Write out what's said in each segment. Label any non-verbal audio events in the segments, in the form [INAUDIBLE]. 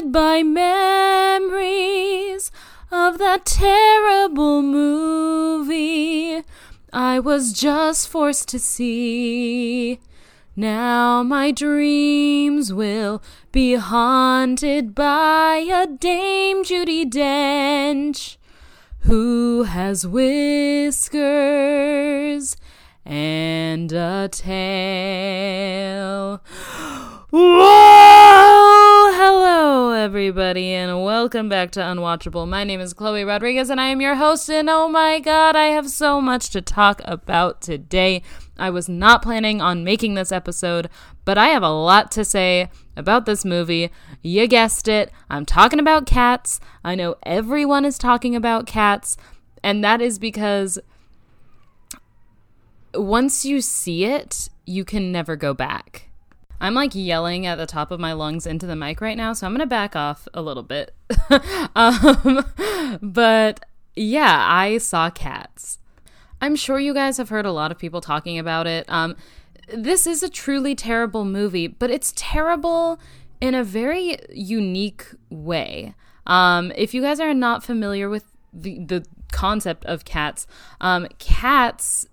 Haunted by memories of that terrible movie I was just forced to see. Now my dreams will be haunted by a Dame Judi Dench who has whiskers and a tail. [GASPS] Whoa! Hello, everybody, and welcome back to Unwatchable. My name is Chloe Rodriguez, and I am your host. And oh my god, I have so much to talk about today. I was not planning on making this episode, but I have a lot to say about this movie. You guessed it, I'm talking about cats. I know everyone is talking about cats, and that is because once you see it, you can never go back. I'm like yelling at the top of my lungs into the mic right now, so I'm gonna back off a little bit. [LAUGHS] um, but yeah, I saw cats. I'm sure you guys have heard a lot of people talking about it. Um, this is a truly terrible movie, but it's terrible in a very unique way. Um, if you guys are not familiar with the, the concept of cats, um, cats,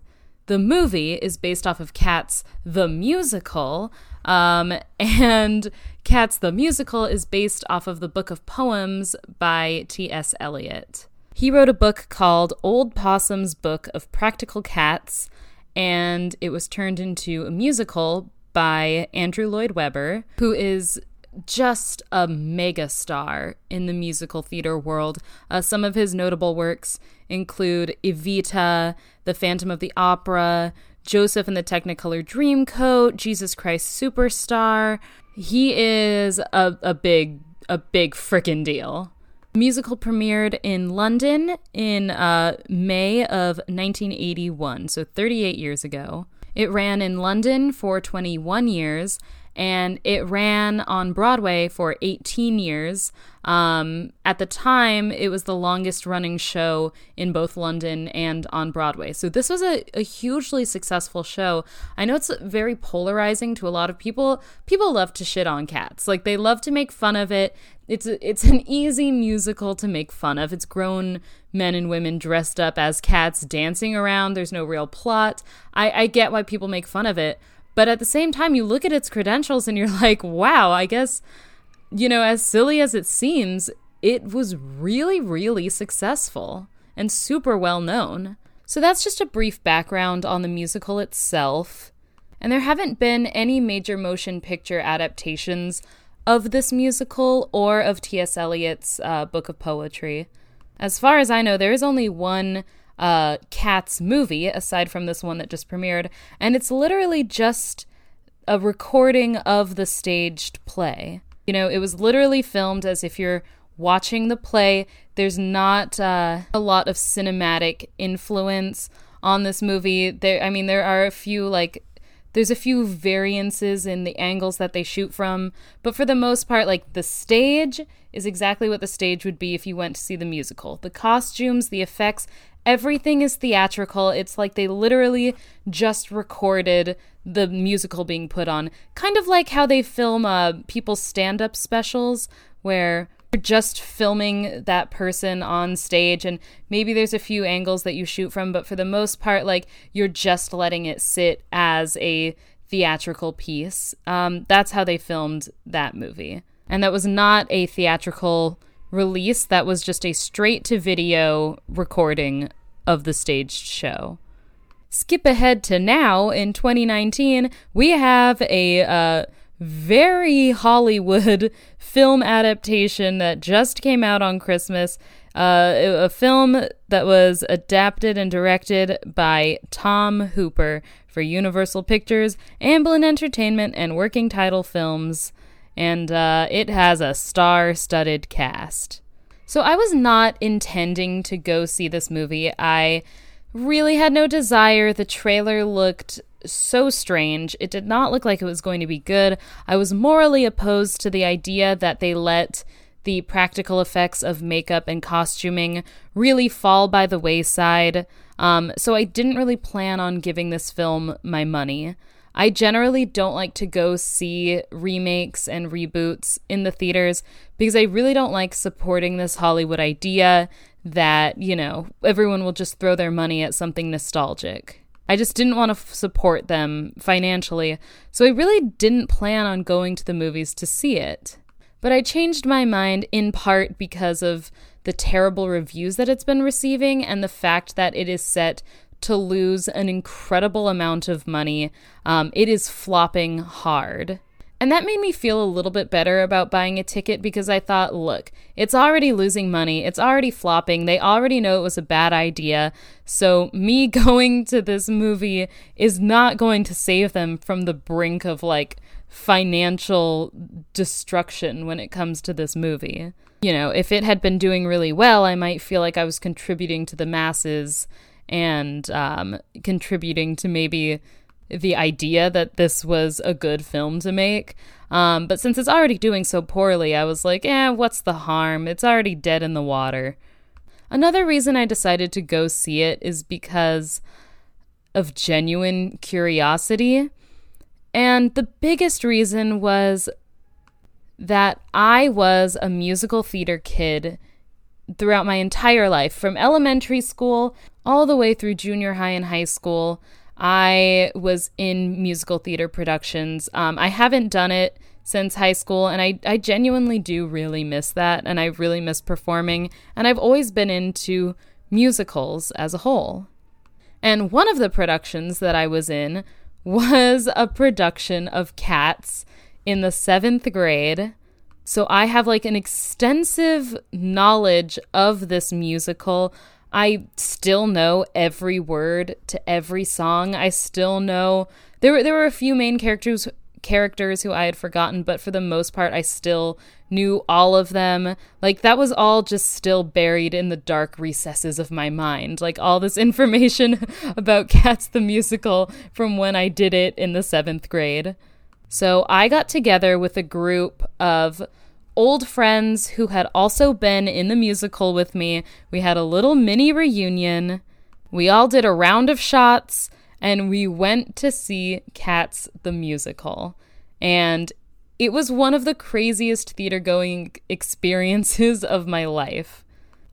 the movie is based off of Cats, the musical, um, [LAUGHS] and Cats the Musical is based off of the book of poems by T.S. Eliot. He wrote a book called Old Possum's Book of Practical Cats, and it was turned into a musical by Andrew Lloyd Webber, who is just a mega star in the musical theater world. Uh, some of his notable works include Evita, The Phantom of the Opera, Joseph and the Technicolor Dreamcoat, Jesus Christ Superstar. He is a, a big, a big frickin' deal. musical premiered in London in uh, May of 1981, so 38 years ago. It ran in London for 21 years and it ran on Broadway for 18 years. Um, at the time, it was the longest running show in both London and on Broadway. So, this was a, a hugely successful show. I know it's very polarizing to a lot of people. People love to shit on cats, like, they love to make fun of it. It's, a, it's an easy musical to make fun of. It's grown men and women dressed up as cats dancing around. There's no real plot. I, I get why people make fun of it. But at the same time, you look at its credentials and you're [LAUGHS] like, wow, I guess, you know, as silly as it seems, it was really, really successful and super well known. So that's just a brief background on the musical itself. And there haven't been any major motion picture adaptations of this musical or of T.S. Eliot's uh, Book of Poetry. As far as I know, there is only one uh, Cats movie, aside from this one that just premiered, and it's literally just a recording of the staged play. You know, it was literally filmed as if you're watching the play. There's not uh, a lot of cinematic influence on this movie. There, I mean, there are a few like there's a few variances in the angles that they shoot from, but for the most part, like the stage is exactly what the stage would be if you went to see the musical. The costumes, the effects, everything is theatrical. It's like they literally just recorded the musical being put on. Kind of like how they film uh, people's stand up specials, where just filming that person on stage, and maybe there's a few angles that you shoot from, but for the most part, like you're just letting it sit as a theatrical piece. Um, that's how they filmed that movie. And that was not a theatrical release, that was just a straight to video recording of the staged show. Skip ahead to now in 2019, we have a uh, very Hollywood [LAUGHS] film adaptation that just came out on Christmas. Uh, a film that was adapted and directed by Tom Hooper for Universal Pictures, Amblin Entertainment, and Working Title Films. And uh, it has a star studded cast. So I was not intending to go see this movie. I really had no desire. The trailer looked so strange. It did not look like it was going to be good. I was morally opposed to the idea that they let the practical effects of makeup and costuming really fall by the wayside. Um, so I didn't really plan on giving this film my money. I generally don't like to go see remakes and reboots in the theaters because I really don't like supporting this Hollywood idea that, you know, everyone will just throw their money at something nostalgic. I just didn't want to f- support them financially, so I really didn't plan on going to the movies to see it. But I changed my mind in part because of the terrible reviews that it's been receiving and the fact that it is set to lose an incredible amount of money. Um, it is flopping hard. And that made me feel a little bit better about buying a ticket because I thought, look, it's already losing money. It's already flopping. They already know it was a bad idea. So, me [LAUGHS] going to this movie is not going to save them from the brink of like financial destruction when it comes to this movie. You know, if it had been doing really well, I might feel like I was contributing to the masses and um, contributing to maybe the idea that this was a good film to make. Um, but since it's already doing so poorly, I was like, eh, what's the harm? It's already dead in the water. Another reason I decided to go see it is because of genuine curiosity. And the biggest reason was that I was a musical theater kid throughout my entire life, from elementary school all the way through junior high and high school. I was in musical theater productions. Um, I haven't done it since high school, and I, I genuinely do really miss that, and I really miss performing, and I've always been into musicals as a whole. And one of the productions that I was in [LAUGHS] was a production of Cats in the seventh grade. So I have like an extensive knowledge of this musical. I still know every word to every song. I still know there were there were a few main characters characters who I had forgotten, but for the most part I still knew all of them. Like that was all just still buried in the dark recesses of my mind. Like all this [LAUGHS] information about Cats the musical from when I did it in the 7th grade. So I got together with a group of old friends who had also been in the musical with me. We had a little mini reunion. We all did a round of shots and we went to see Cats the musical. And it was one of the craziest theater going experiences of my life.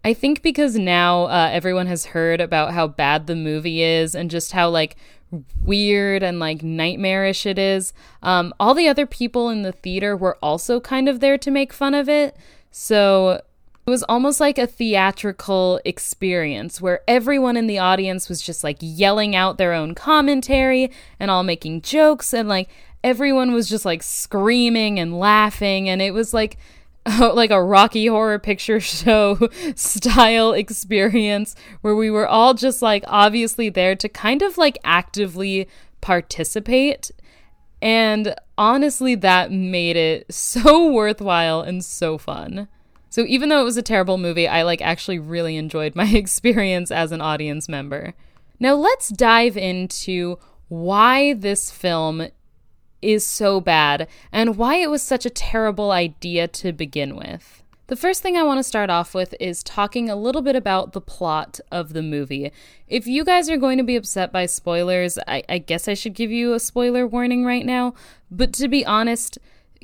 I think because now uh, everyone has heard about how bad the movie is and just how like weird and like nightmarish it is. Um, all the other people in the theater were also kind of there to make fun of it. So it was almost like a theatrical experience where everyone in the audience was just like yelling out their own commentary and all making jokes and like everyone was just like screaming and laughing and it was like [LAUGHS] like a Rocky Horror Picture Show [LAUGHS] style experience where we were all just like obviously there to kind of like actively participate. And honestly, that made it [LAUGHS] so worthwhile and so fun. So even though it was a terrible movie, I like actually really enjoyed my experience as an audience member. Now let's dive into why this film is so bad and why it was such a terrible idea to begin with. The first thing I want to start off with is talking a little bit about the plot of the movie. If you guys are going to be upset by spoilers, I, I guess I should give you a spoiler warning right now. But to be honest,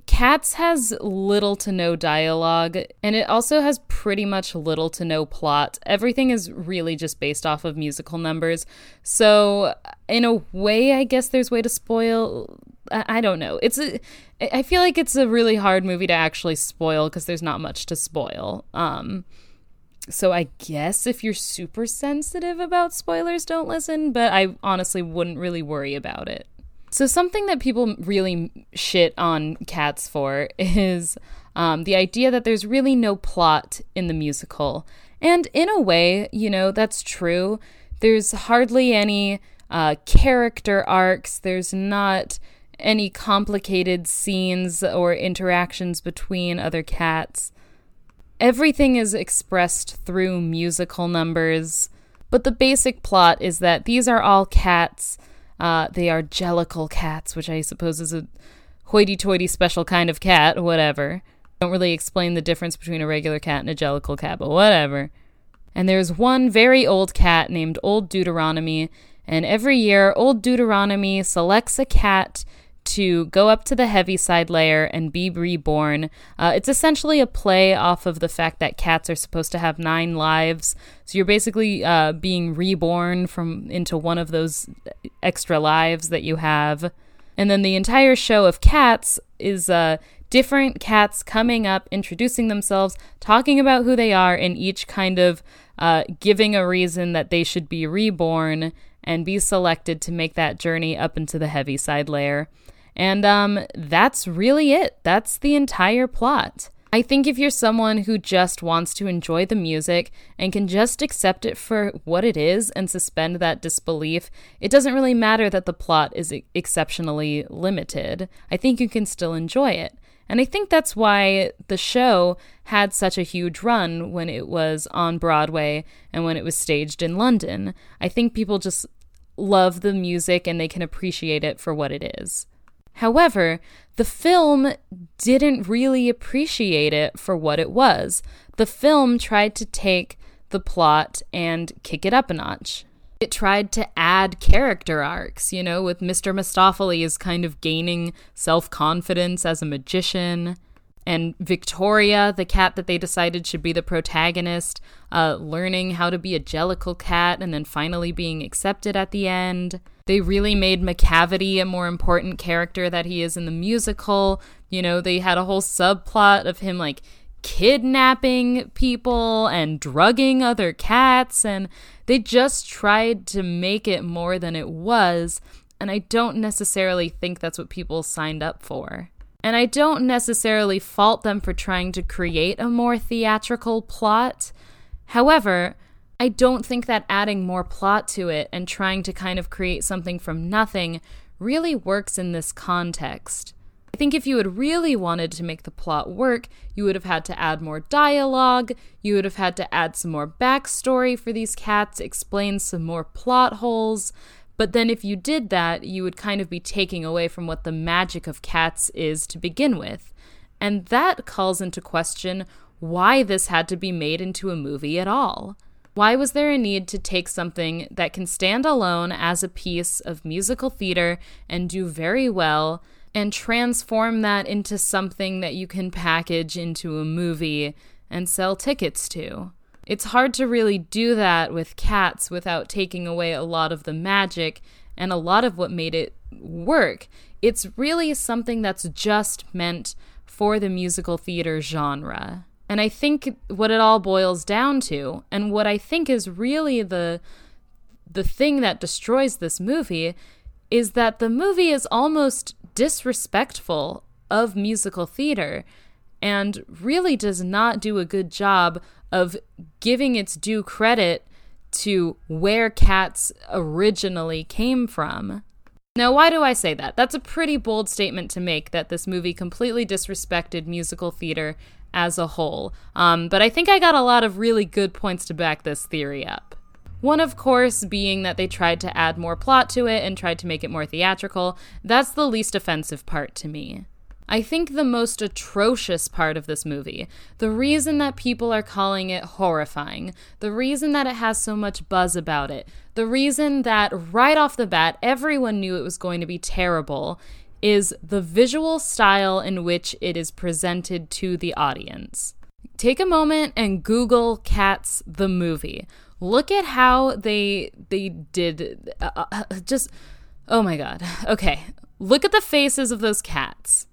Cats has little to no dialogue, and it also has pretty much little to no plot. Everything is really just based off of musical numbers. So, in a way, I guess there's way to spoil. I don't know. It's a. I feel like it's a really hard movie to actually spoil because there's not much to spoil. Um, so I guess if you're super sensitive about spoilers, don't listen. But I honestly wouldn't really worry about it. So, something that people really shit on cats for [LAUGHS] is um, the idea that there's really no plot in the musical. And in a way, you know, that's true. There's hardly any uh, character arcs, there's not any complicated scenes or interactions between other cats. Everything is expressed through musical numbers. But the basic plot is that these are all cats uh, they are jellicle cats, which I suppose is a hoity toity special kind of cat, whatever. Don't really explain the difference between a regular cat and a jellicle cat, but whatever. And there's one very old cat named Old Deuteronomy, And every year, Old Deuteronomy selects a cat to go up to the Heaviside layer and be reborn. Uh, it's essentially a play off of the fact that cats are supposed to have nine lives. So you're basically uh, being reborn from into one of those extra lives that you have. And then the entire show of cats is uh, different cats coming up, introducing themselves, talking about who they are, and each kind of uh, giving a reason that they should be reborn and be selected to make that journey up into the Heaviside layer. And um, that's really it. That's the entire plot. I think if you're someone who just wants to enjoy the music and can just accept it for what it is and suspend that disbelief, it doesn't really matter that the plot is exceptionally limited. I think you can still enjoy it. And I think that's why the show had such a huge run when it was on Broadway and when it was staged in London. I think people just love the music and they can appreciate it for what it is. However, the film didn't really appreciate it for what it was. The film tried to take the plot and kick it up a notch. It tried to add character arcs, you know, with Mr. Mistoffelees kind of gaining self confidence as a magician, and Victoria, the cat that they decided should be the protagonist, uh, learning how to be a Jellicle cat and then finally being accepted at the end. They really made Macavity a more important character that he is in the musical. You know, they had a whole subplot of him like kidnapping people and drugging other cats, and they just tried to make it more than it was. And I don't necessarily think that's what people signed up for. And I don't necessarily fault them for trying to create a more theatrical plot. However, I don't think that adding more plot to it and trying to kind of create something from nothing really works in this context. I think if you had really wanted to make the plot work, you would have had to add more dialogue, you would have had to add some more backstory for these cats, explain some more plot holes. But then if you did that, you would kind of be taking away from what the magic of cats is to begin with. And that calls into question why this had to be made into a movie at all. Why was there a need to take something that can stand alone as a piece of musical theater and do very well and transform that into something that you can package into a movie and sell tickets to? It's hard to really do that with cats without taking away a lot of the magic and a lot of what made it work. It's really something that's just meant for the musical theater genre. And I think what it all boils down to, and what I think is really the the thing that destroys this movie, is that the movie is almost disrespectful of musical theater and really does not do a good job of giving its due credit to where cats originally came from. Now, why do I say that? That's a pretty bold statement to make that this movie completely disrespected musical theater as a whole. Um, but I think I got a lot of really good points to back this theory up. One, of course, being that they tried to add more plot to it and tried to make it more theatrical. That's the least offensive part to me. I think the most atrocious part of this movie, the reason that people are calling it horrifying, the reason that it has so much buzz about it, the reason that right off the bat everyone knew it was going to be terrible, is the visual style in which it is presented to the audience. Take a moment and Google Cats the movie. Look at how they they did uh, uh, just oh my god. Okay. Look at the faces of those cats.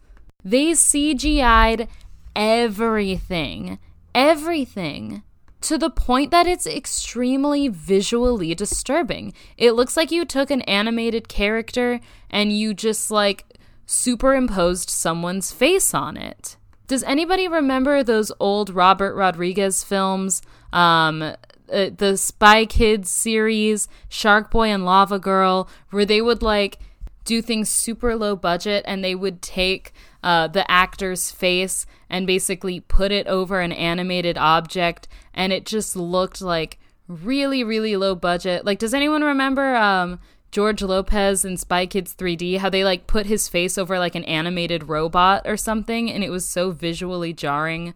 They CGI'd everything. Everything to the point that it's extremely visually disturbing. It looks like you took an animated character and you just like superimposed someone's face on it. Does anybody remember those old Robert Rodriguez films? Um, uh, the Spy Kids series, Shark Boy and Lava Girl, where they would like do things super low budget and they would take uh, the actor's face and basically put it over an animated object and it just looked like really, really low budget. Like, does anyone remember um, George Lopez in Spy Kids 3D, how they like put his face over like an animated robot or something and it was so visually jarring.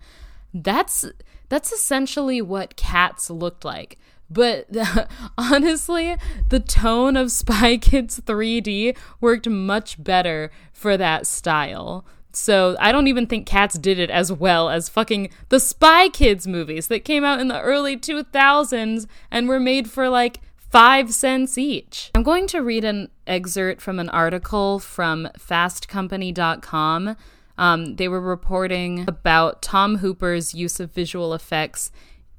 That's that's essentially what cats looked like. But [LAUGHS] honestly, the tone of Spy Kids 3D worked much better for that style. So I don't even think Cats did it as well as fucking the Spy Kids movies that came out in the early 2000s and were made for like five cents each. I'm going to read an excerpt from an article from fastcompany.com. Um, they were reporting about Tom Hooper's use of visual effects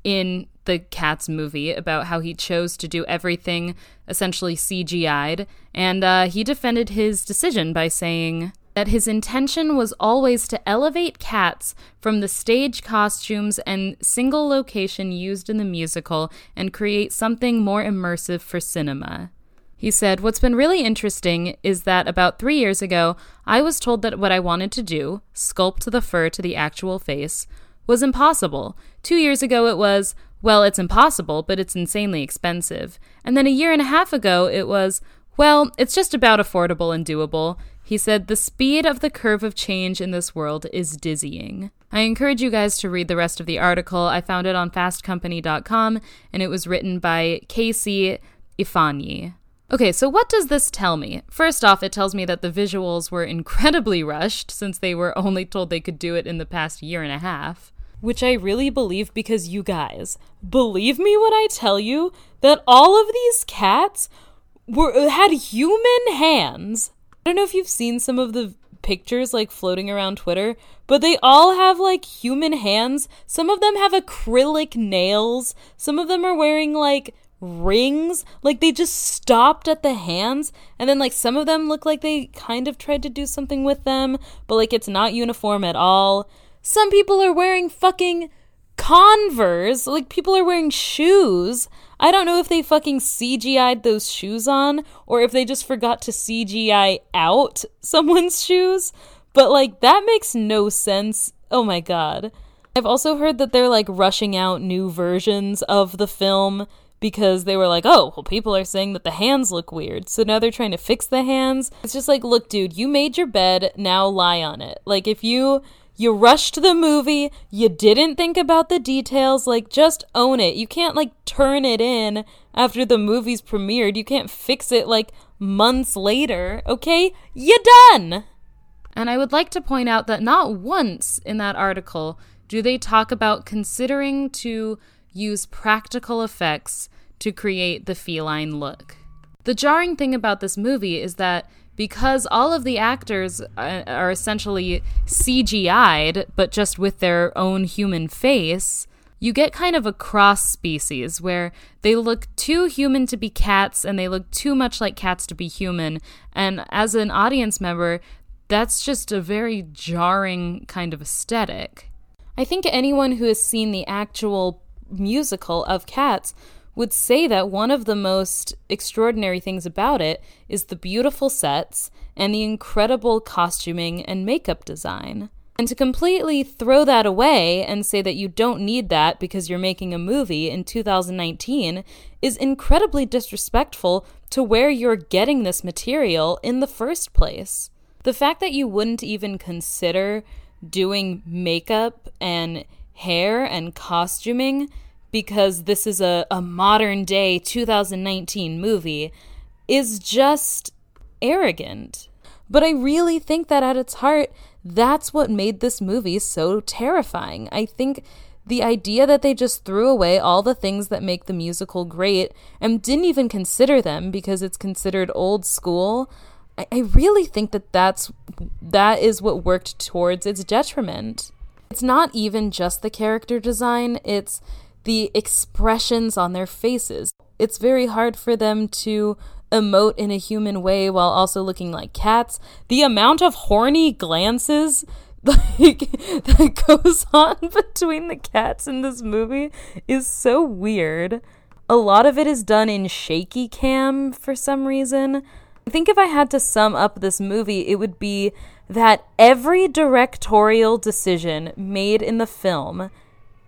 in the Cats movie, about how he chose to do everything essentially CGI'd. And uh, he defended his decision by saying, that his intention was always to elevate cats from the stage costumes and single location used in the musical and create something more immersive for cinema. He said, What's been really interesting is that about three years ago, I was told that what I wanted to do, sculpt the fur to the actual face, was impossible. Two years ago, it was, well, it's impossible, but it's insanely expensive. And then a year and a half ago, it was, well, it's just about affordable and doable. He said, The speed of the curve of change in this world is dizzying. I encourage you guys to read the rest of the article. I found it on fastcompany.com and it was written by KC Ifeanyi. Okay, so what does this tell me? First off, it tells me that the visuals were incredibly rushed since they were only told they could do it in the past year and a half. Which I really believe because you guys, believe me when I tell you that all of these cats were had human hands. I don't know if you've seen some of the pictures like floating around Twitter, but they all have like human hands. Some of them have acrylic nails. Some of them are wearing like rings. Like they just stopped at the hands. And then like some of them look like they kind of tried to do something with them, but like it's not uniform at all. Some people are wearing fucking Converse. Like people are wearing shoes. I don't know if they fucking CGI'd those shoes on or if they just forgot to CGI out [LAUGHS] someone's shoes, but like that makes no sense. Oh my god. I've also heard that they're like rushing out new versions of the film because they were like, oh, well, people are saying that the hands look weird. So now they're trying to fix the hands. It's just like, look, dude, you made your bed, now lie on it. Like, if you you rushed the movie. You didn't think about the details. Like, just own it. You can't, like, turn it in after the movie's premiered. You can't fix it, like, months later. Okay? You done! And I would like to point out that not once in that article do they talk about considering to use practical effects to create the feline look. The jarring thing about this movie is that because all of the actors uh, are essentially CGI'd, but just with their own human face, you get kind of a cross species where they look too human to be cats and they look too much like cats to be human. And as an audience member, that's just a very jarring kind of aesthetic. I think anyone who has seen the actual musical of Cats would say that one of the most extraordinary things about it is the beautiful sets and the incredible costuming and makeup design. And to completely throw that away and say that you don't need that because you're making a movie in 2019 is incredibly disrespectful to where you're getting this material in the first place. The fact that you wouldn't even consider doing makeup and hair and costuming because this is a, a modern day 2019 movie is just arrogant. But I really think that at its heart, that's what made this movie so terrifying. I think the idea that they just threw away all the things that make the musical great and didn't even consider them because it's considered old school. I, really think that that's that is what worked towards its detriment. It's not even just the character design, it's the expressions on their faces. It's very hard for them to emote in a human way while also looking like cats. The amount of horny glances [LAUGHS] like that goes on [LAUGHS] between the cats in this movie is so weird. A lot of it is done in shaky cam for some reason. I think if I had to sum up this movie, it would be that every directorial decision made in the film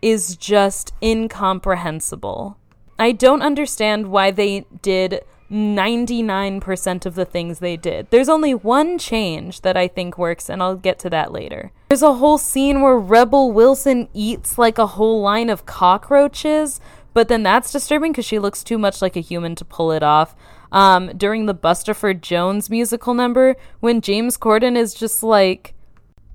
is just incomprehensible. I don't understand why they did 99% of the things they did. There's only one change that I think works, and I'll get to that later. There's a whole scene where Rebel Wilson eats like a whole line of cockroaches, but then that's disturbing because she looks too much like a human to pull it off. Um, during the Bustopher Jones musical number, when James Corden is just like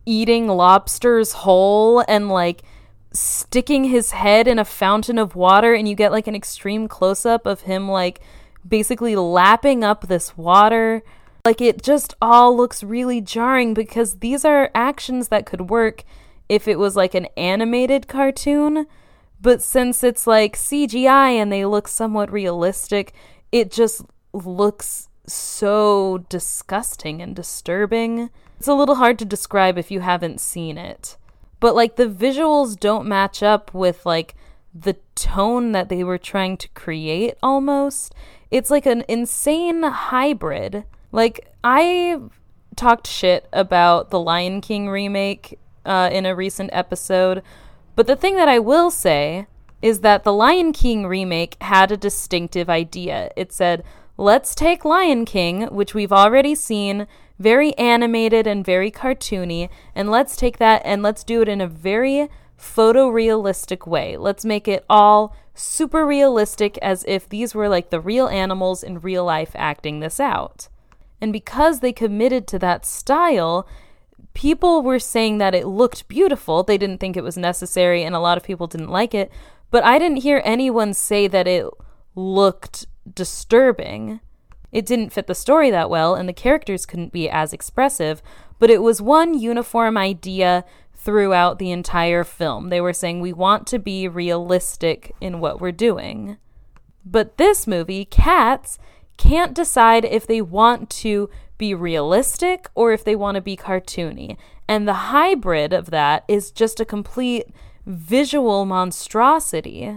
eating lobsters whole and like sticking his head in a fountain of water, and you get like an extreme close up of him like basically lapping up this water. Like it just all looks really jarring because these are actions that could work if it was like an animated cartoon. But since it's like CGI and they look somewhat realistic, it just looks so disgusting and disturbing. It's a little hard to describe if you haven't seen it. But like the visuals don't match up with like the tone that they were trying to create almost. It's like an insane hybrid. Like I talked shit about the Lion King remake uh, in a recent episode, but the thing that I will say is that the Lion King remake had a distinctive idea. It said, let's take Lion King, which we've already seen, very animated and very cartoony, and let's take that and let's do it in a very photorealistic way. Let's make it all super realistic as if these were like the real animals in real life acting this out. And because they committed to that style, people were saying that it looked beautiful. They didn't think it was necessary, and a lot of people didn't like it. But I didn't hear anyone say that it looked disturbing. It didn't fit the story that well, and the characters couldn't be as expressive, but it was one uniform idea throughout the entire film. They were saying, we want to be realistic in what we're doing. But this movie, Cats, can't decide if they want to be realistic or if they want to be cartoony. And the hybrid of that is just a complete visual monstrosity.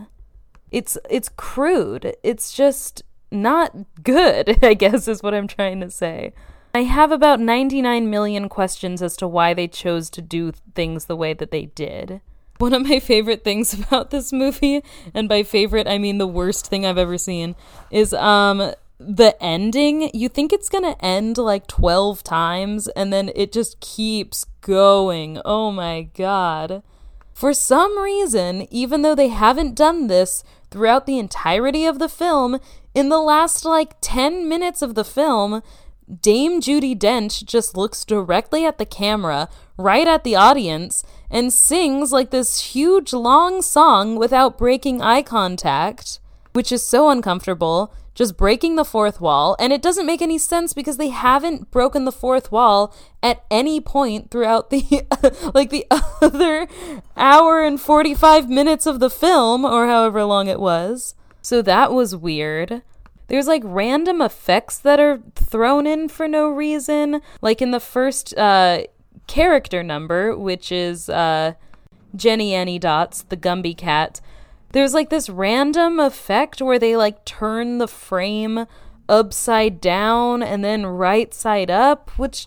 It's it's crude. It's just not good, [LAUGHS] I guess is what I'm trying to say. I have about 99 million questions as to why they chose to do things the way that they did. One of my [LAUGHS] favorite things [LAUGHS] about this movie, and by favorite I mean the worst thing I've ever seen, is um the ending. You think it's going to end like 12 times and then it just keeps going. Oh my god. For some reason, even though they haven't done this throughout the entirety of the film, in the last like 10 minutes of the film, Dame Judi Dench just looks directly at the camera, right at the audience, and sings like this huge long song without breaking eye contact, which is so uncomfortable, just breaking the fourth wall. And it doesn't make any sense because they haven't broken the fourth wall at any point throughout the [LAUGHS] like the other hour and 45 minutes of the film or however long it was. So that was weird. There's like random effects that are thrown in for no reason. Like in the first uh, character number, which is uh, Jennyanydots, the Gumby cat, there's like this random effect where they like turn the frame upside down and then right side up, which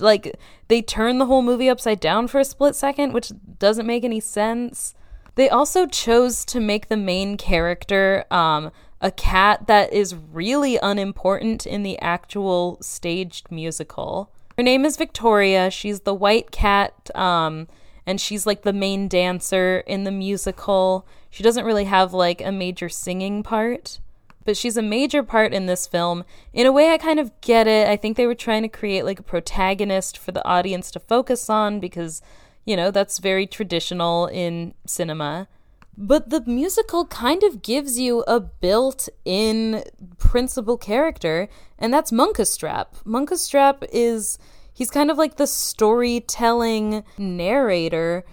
like they turn the whole movie upside down for a split second, which doesn't make any sense. They also chose to make the main character um, a cat that is really unimportant in the actual staged musical. Her name is Victoria. She's the white cat, um, and she's like the main dancer in the musical. She doesn't really have like a major singing part, but she's a major part in this film. In a way, I kind of get it. I think they were trying to create like a protagonist for the audience to focus on because, you know, that's very traditional in cinema. But the musical kind of gives you a built in principal character, and that's Munkustrap. Munkustrap is, he's kind of like the storytelling narrator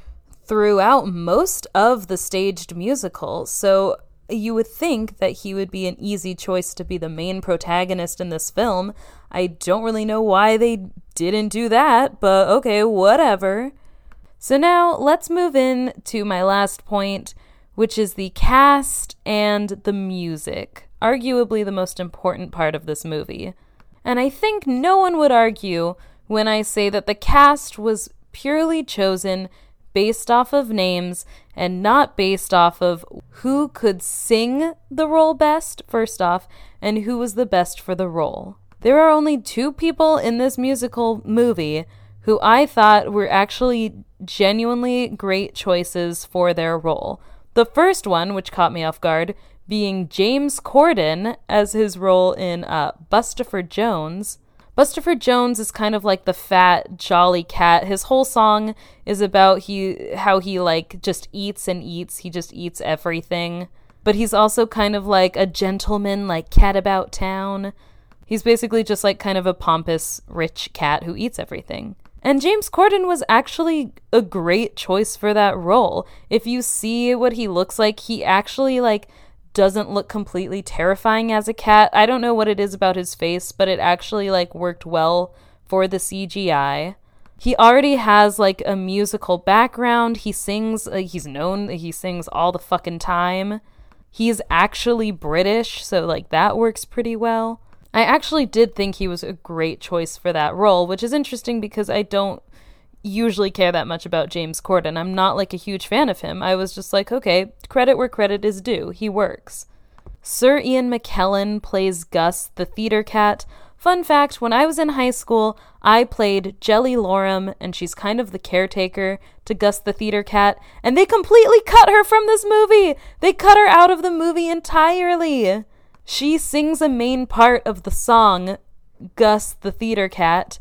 throughout most of the staged musical. So you would think that he would be an easy choice to be the main protagonist in this film. I don't really know why they didn't do that, but okay, whatever. So now let's move in to my last point which is the cast and the music, arguably the most important part of this movie. And I think no one would argue when I say that the cast was purely chosen based off of names and not based off of who could sing the role best, first off, and who was the best for the role. There are only two people in this musical movie who I thought were actually genuinely great choices for their role. The first one, which caught me off guard, being James Corden as his role in uh, Bustopher Jones. Bustopher Jones is kind of like the fat, jolly cat. His whole song is about he how he like just eats and eats. He just eats everything. But he's also kind of like a gentleman, like cat about town. He's basically just like kind of a pompous, rich cat who eats everything. And James Corden was actually a great choice for that role. If you see what he looks like, he actually like doesn't look completely terrifying as a cat. I don't know what it is about his face, but it actually like worked well for the CGI. He already has like a musical background. He sings, uh, he's known he sings all the fucking time. He's actually British, so like that works pretty well. I actually did think he was a great choice for that role, which is interesting because I don't usually care that much about James Corden. I'm not like a huge fan of him. I was just like, okay, credit where credit is due. He works. Sir Ian McKellen plays Gus, the theater cat. Fun fact when I was in high school, I played Jellylorum, and she's kind of the caretaker to Gus the theater cat, and they completely cut her from this movie! They cut her out of the movie entirely! She sings a main part of the song, Gus the Theater Cat,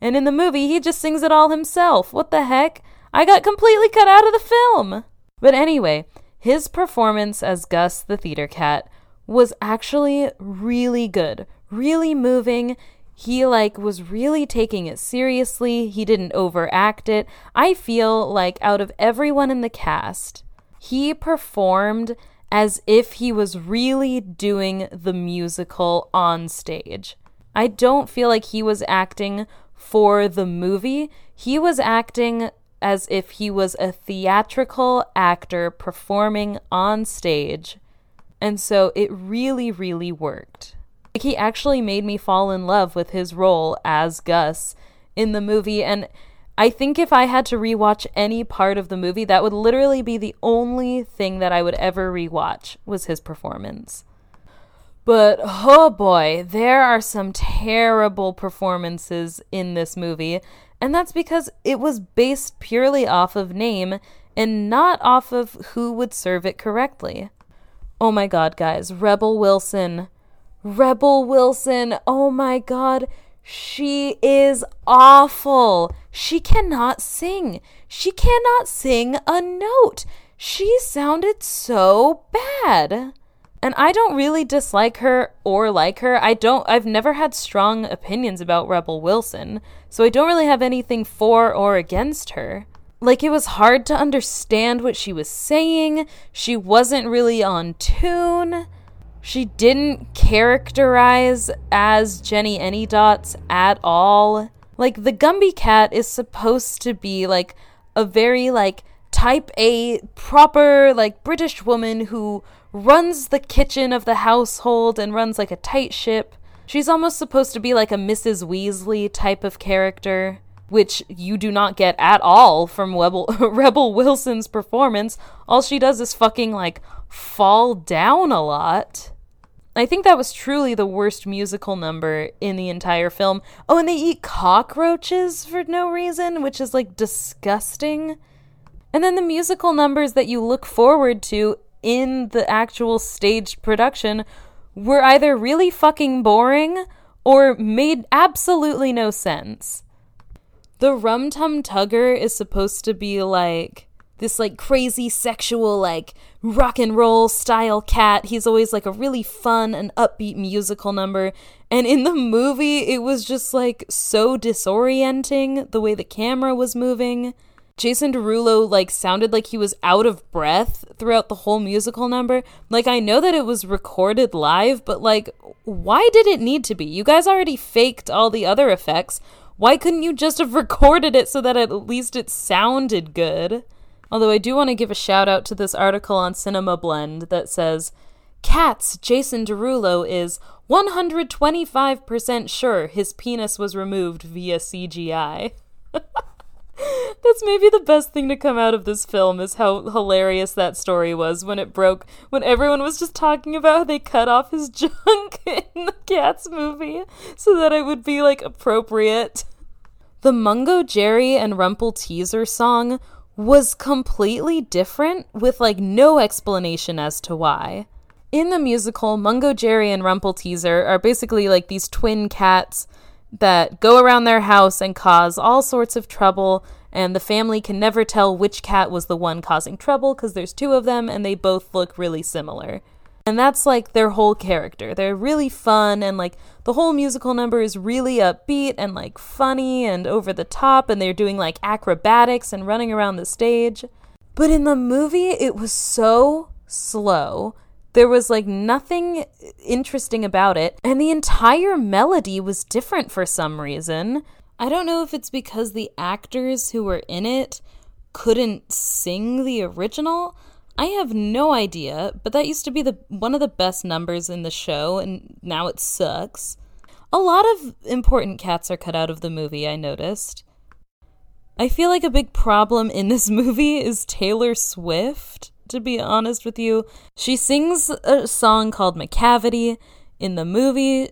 and in the movie he just sings it all himself. What the heck? I got completely cut out of the film! But anyway, his performance as Gus the Theater Cat was actually really good, really moving. He like was really taking it seriously. He didn't overact it. I feel like out of everyone in the cast, he performed as if he was really doing the musical on stage. I don't feel like he was acting for the movie. He was acting as if he was a theatrical actor performing on stage. And so it really, really worked. Like he actually made me fall in love with his role as Gus in the movie. And I think if I had to rewatch any part of the movie, that would literally be the only thing that I would ever rewatch was his performance. But oh boy, there are some terrible performances in this movie, and that's because it was based purely off of name and not off of who would serve it correctly. Oh my god, guys, Rebel Wilson. Rebel Wilson. Oh my god. She is awful. She cannot sing. She cannot sing a note. She sounded so bad. And I don't really dislike her or like her. I don't I've never had strong opinions about Rebel Wilson, so I don't really have anything for or against her. Like it was hard to understand what she was saying. She wasn't really on tune. She didn't characterize as Jennyanydots at all. Like the Gumby cat is supposed to be like a very like type A proper like British woman who runs the kitchen of the household and runs like a tight ship. She's almost supposed to be like a Mrs. Weasley type of character, which you do not get at all from [LAUGHS] Rebel Wilson's performance. All she does is fucking like fall down a lot. I think that was truly the worst musical number in the entire film. Oh, and they eat cockroaches for no reason, which is like disgusting. And then the musical numbers that you look forward to in the actual staged production were either really fucking boring or made absolutely no sense. The Rum Tum Tugger is supposed to be like this like crazy sexual like rock and roll style cat. He's always like a really fun and upbeat musical number. And in the movie, it was just like so disorienting the way the camera was moving. Jason Derulo like sounded like he was out of breath throughout the whole musical number. Like I know that it was recorded live, but like why did it need to be? You guys already faked all the other effects. Why couldn't you just have [LAUGHS] recorded it so that at least it sounded good? Although I do want to give a shout out to this article on Cinema Blend that says Cats Jason Derulo is 125% sure his penis was removed via CGI. [LAUGHS] That's maybe the best thing to come out of this film is how hilarious that story was when it broke, when everyone was just talking about how they cut off his [LAUGHS] junk in the Cats movie so that it would be like appropriate. The Mungojerrie and Rumpleteazer song was completely different with like no explanation as to why. In the musical, Mungojerrie and Rumpleteazer are basically like these twin cats that go around their house and cause all sorts of trouble, and the family can never tell which cat was the one causing trouble because there's two of them and they both look really similar. And that's like their whole character. They're really fun and like the whole musical number is really upbeat and like funny and over the top and they're doing like acrobatics and running around the stage. But in the movie, it was so slow. There was like nothing interesting about it, and the entire melody was different for some reason. I don't know if it's because the actors who were in it couldn't sing the original, I have no idea, but that used to be the one of the best numbers in the show and now it sucks. A lot of important cats are cut out of the movie, I noticed. I feel like a big problem in this [LAUGHS] movie is Taylor Swift, to be honest with you. She sings a song called Macavity in the movie,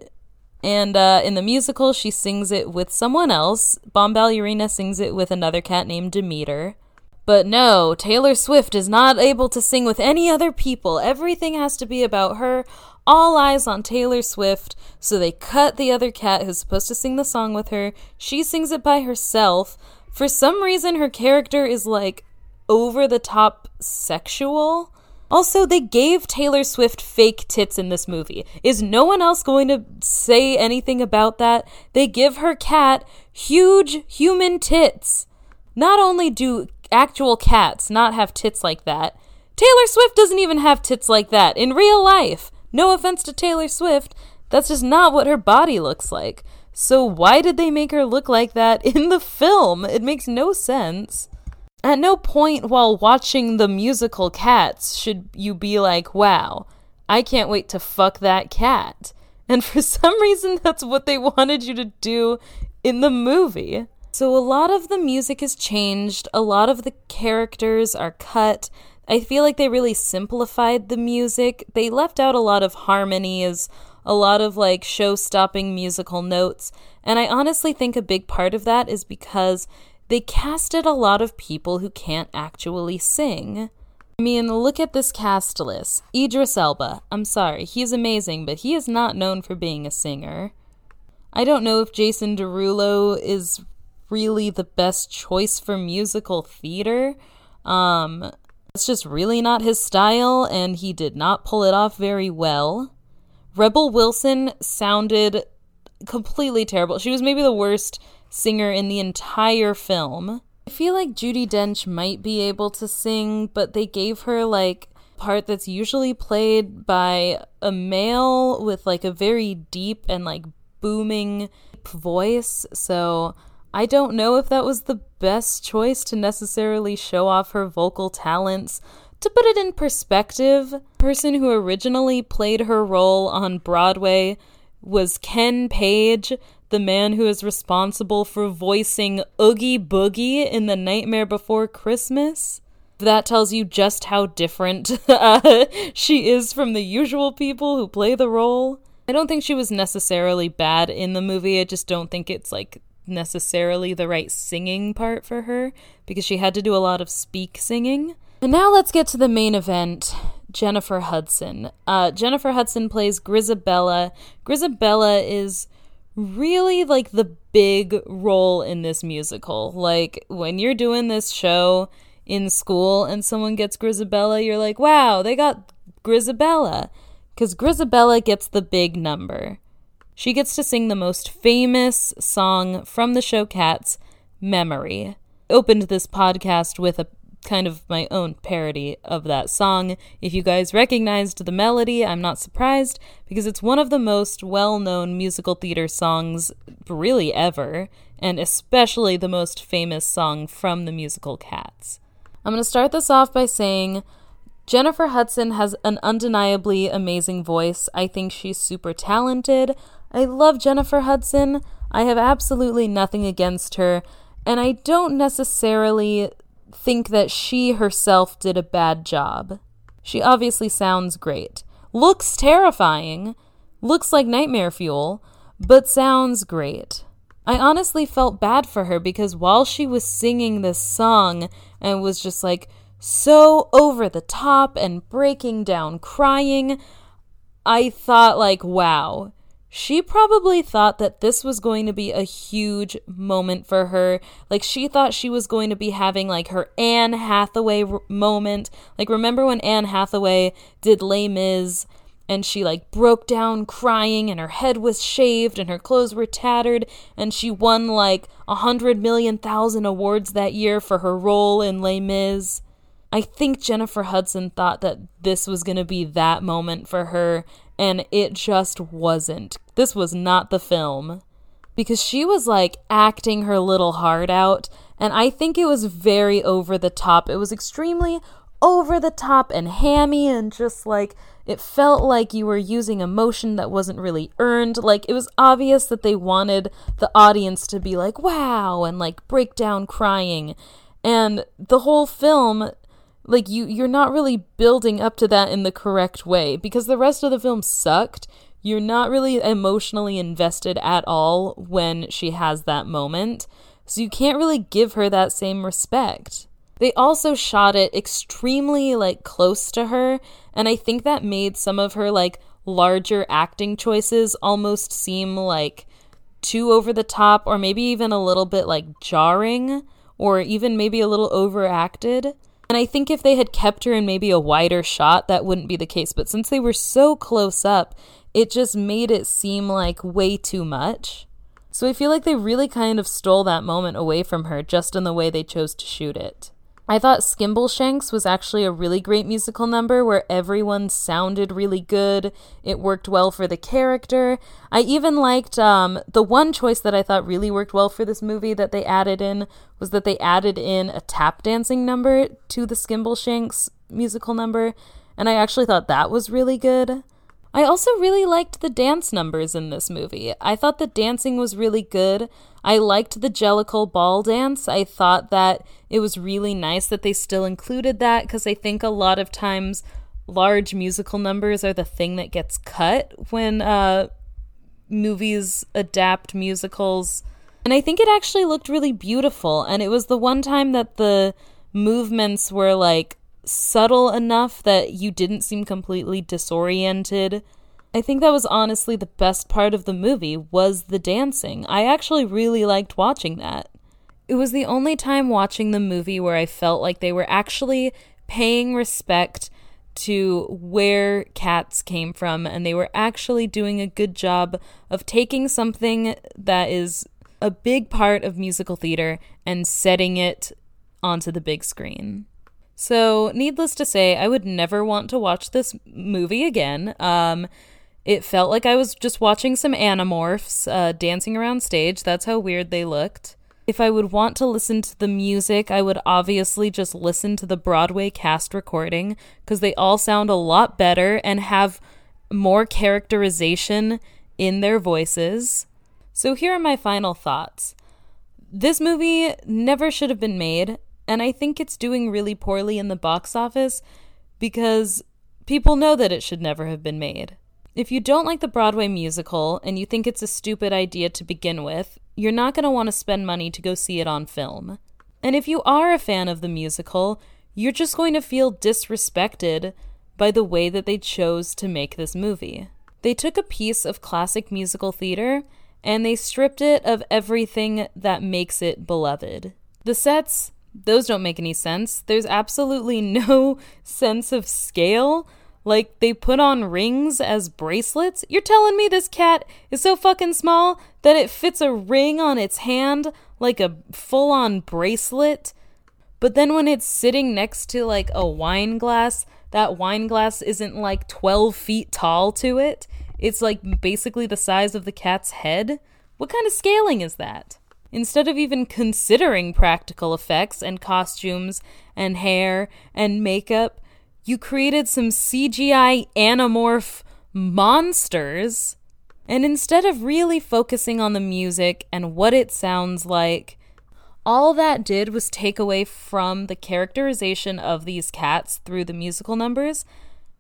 and uh, in the musical, she sings it with someone else. Bombalurina sings it with another cat named Demeter. But no, Taylor Swift is not able to sing with any other people. Everything has to be about her. All eyes on Taylor Swift. So they cut the other cat who's supposed to sing the song with her. She sings it by herself. For some reason, her character is like over the top sexual. Also, they gave Taylor Swift fake tits in this movie. Is no one else going to say anything about that? They give her cat huge human tits. Not only do actual cats not have tits like that. Taylor Swift doesn't even have tits like that in real life. No offense to Taylor Swift, that's just not what her body looks like. So why did they make her look like that [LAUGHS] in the film? It makes no sense. At no point while watching the musical Cats should you be like, wow, I can't wait to fuck that cat. And for [LAUGHS] some reason, that's what they wanted you to do in the movie. So, a lot of the music has changed, a lot of the characters are cut. I feel like they really simplified the music. They left out a lot of harmonies, a lot of like show stopping musical notes. And I honestly think a big part of that is because they casted a lot of people who can't actually sing. I mean, look at this cast list. Idris Elba. I'm sorry, he's amazing, but he is not known for being a singer. I don't know if Jason Derulo is really the best choice for musical theater. Um, it's just really not his style, and he did not pull it off very well. Rebel Wilson sounded completely terrible. She was maybe the worst singer in the entire film. I feel like Judi Dench might be able to sing, but they gave her like part that's usually played by a male with like a very deep and like booming voice. So I don't know if that was the best choice to necessarily show off her vocal talents. To put it in perspective, the person who originally played her role on Broadway was Ken Page, the man who is responsible for voicing Oogie Boogie in The Nightmare Before Christmas. That tells you just how different [LAUGHS] uh, she is from the usual people who play the role. I don't think she was necessarily bad in the movie. I just don't think it's like necessarily the right singing part for her because she had to do a lot of speak singing. And now let's get to the main event Jennifer Hudson. Uh, Jennifer Hudson plays Grizabella. Grizabella is really like the big role in this musical. Like when you're doing this show in school and someone gets Grizabella, you're like, wow, they got Grizabella. Because Grizabella gets the big number. She gets to sing the most famous song from the show Cats, Memory. Opened this podcast with a kind of my own parody of that song. If you guys recognized the melody, I'm not surprised because it's one of the most well known musical theater songs, really ever, and especially the most famous song from the musical Cats. I'm going to start this off by saying Jennifer Hudson has an undeniably amazing voice. I think she's super talented. I love Jennifer Hudson. I have absolutely nothing against her, and I don't necessarily think that she herself did a bad job. She obviously sounds great. Looks terrifying. Looks like nightmare fuel, but sounds great. I honestly felt bad for her because while she was singing this song and was just like so over the top and breaking down crying, I thought, like, wow, she probably thought that this was going to be a huge moment for her. Like, she thought she was going to be having, like, her Anne Hathaway r- moment. Like, remember when Anne Hathaway did Les Mis and she, like, broke down crying and her head was shaved and her clothes were tattered and she won, like, a hundred million thousand awards that year for her role in Les Mis? I think Jennifer Hudson thought that this was going to be that moment for her, and it just wasn't. This was not the film. Because she was like acting her little heart out, and I think it was very over the top. It was extremely over the top and hammy, and just like it felt like you were using emotion that wasn't really earned. Like it was obvious that they wanted the audience to be like, wow, and like break down crying. And the whole film like you you're not really building up to that in the correct way. Because the rest of the film sucked you're not really emotionally invested at all when she has that moment. So you can't really give her that same respect. They also shot it extremely like close to her and i think that made some of her like larger acting choices almost seem like too over the top or maybe even a little bit like jarring or even maybe a little overacted and I think if they had kept her in maybe a wider shot, that wouldn't be the case. But since they were so close up, it just made it seem like way too much. So I feel like they really kind of stole that moment away from her just in the way they chose to shoot it. I thought Skimbleshanks was actually a really great musical number where everyone sounded really good. It worked well for the character. I even liked um, the one choice that I thought really worked well for this movie that they added in was that they added in a tap dancing number to the Skimbleshanks musical number, and I actually thought that was really good. I also really liked the dance numbers in this movie. I thought the dancing was really good. I liked the Jellicle ball dance. I thought that it was really nice that they still included that because I think a lot of times large musical numbers are the thing that gets cut when uh, movies adapt musicals. And I think it actually looked really beautiful. And it was the one time that the movements were like subtle enough that you didn't seem completely disoriented. I think that was honestly the best part of the movie was the dancing. I actually really liked watching that. It was the only time watching the movie where I felt like they were actually paying respect to where cats came from and they were actually doing a good job of taking something that is a big part of musical theater and setting it onto the big screen. So, needless to say, I would never want to watch this movie again. Um, it felt like I was just watching some animorphs uh, dancing around stage. That's how weird they looked. If I would want to listen to the music, I would obviously just listen to the Broadway cast recording because they all sound a lot better and have more characterization in their voices. So, here are my final thoughts. This movie never should have been made, and I think it's doing really poorly in the box office because people know that it should never have been made. If you don't like the Broadway musical and you think it's a stupid idea to begin with, you're not going to want to spend money to go see it on film. And if you are a fan of the musical, you're just going to feel disrespected by the way that they chose to make this movie. They took a piece of classic musical theater and they stripped it of everything that makes it beloved. The sets, those don't make any sense. There's absolutely [LAUGHS] no sense of scale. Like, they put on rings as bracelets? You're telling me this cat is so fucking small that it fits a ring on its hand like a full on bracelet? But then when it's sitting next to like a wine glass, that wine glass isn't like 12 feet tall to it. It's like basically the size of the cat's head. What kind of scaling is that? Instead of even considering practical effects and costumes and hair and makeup, you created some CGI anamorph monsters. And instead of really focusing on the music and what it sounds like, all that did was take away from the characterization of these cats through the musical numbers.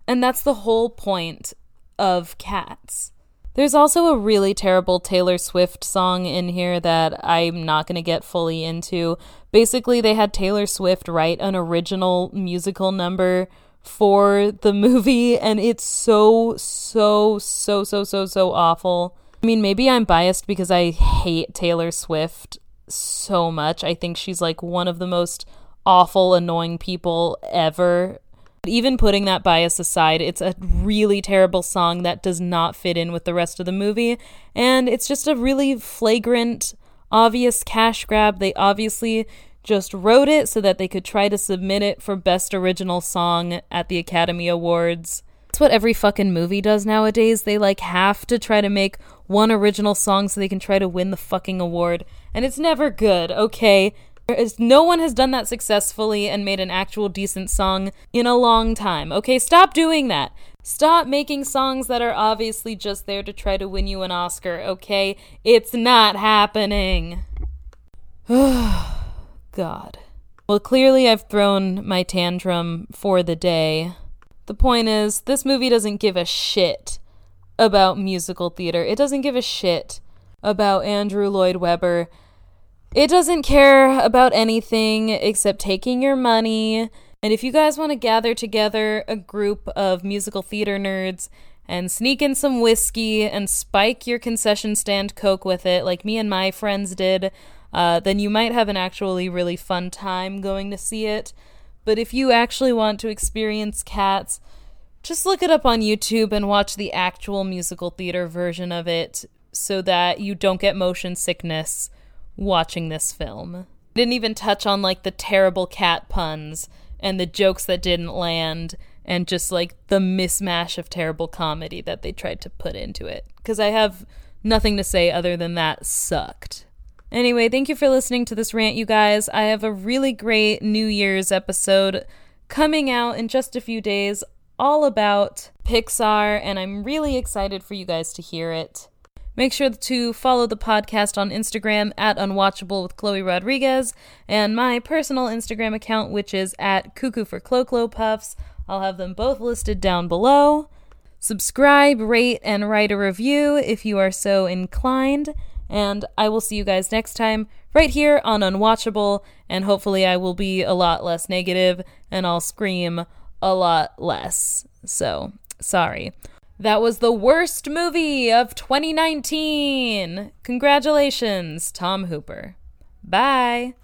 And that's the whole point of cats. There's also a really terrible Taylor Swift song in here that I'm not going to get fully into. Basically, they had Taylor Swift write an original musical number for the movie, and it's so, so, so, so, so, so awful. I mean, maybe I'm biased because I hate Taylor Swift so much. I think she's like one of the most awful, annoying people ever. Even putting that bias aside, it's a really terrible song that does not fit in with the rest of the movie. And it's just a really flagrant, obvious cash grab. They obviously just wrote it so that they could try to submit it for Best Original Song at the Academy Awards. That's what every fucking movie does nowadays. They like have to try to make one original song so they can try to win the fucking award. And it's never good, okay? No one has done that successfully and made an actual decent song in a long time. Okay, stop doing that. Stop making songs that are obviously just there to try to win you an Oscar, okay? It's not happening. [SIGHS] God. Well, clearly I've thrown my tantrum for the day. The point is, this movie doesn't give a shit about musical theater. It doesn't give a shit about Andrew Lloyd Webber it doesn't care about anything except taking your money. And if you guys want to gather together a group of musical theater nerds and sneak in some whiskey and spike your concession stand Coke with it, like me and my friends did, uh, then you might have an actually really fun time going to see it. But if you actually want to experience cats, just look it up on YouTube and watch the actual musical theater version of it so that you don't get motion sickness watching this film. Didn't even touch on like the terrible cat puns and the jokes that didn't land and just like the mismatch of terrible comedy that they tried to put into it. Because I have nothing to say other than that sucked. Anyway, thank you for listening to this rant, you guys. I have a really great New Year's episode coming out in just a few days, all about Pixar, and I'm really excited for you guys to hear it. Make sure to follow the podcast on Instagram at Unwatchable with Chloe Rodriguez and my personal Instagram account, which is at Cuckoo for Clo Puffs. I'll have them both listed down below. Subscribe, rate, and write a review if you are so inclined. And I will see you guys next time right here on Unwatchable. And hopefully, I will be a lot less negative and I'll scream a lot less. So, sorry. That was the worst movie of 2019. Congratulations, Tom Hooper. Bye.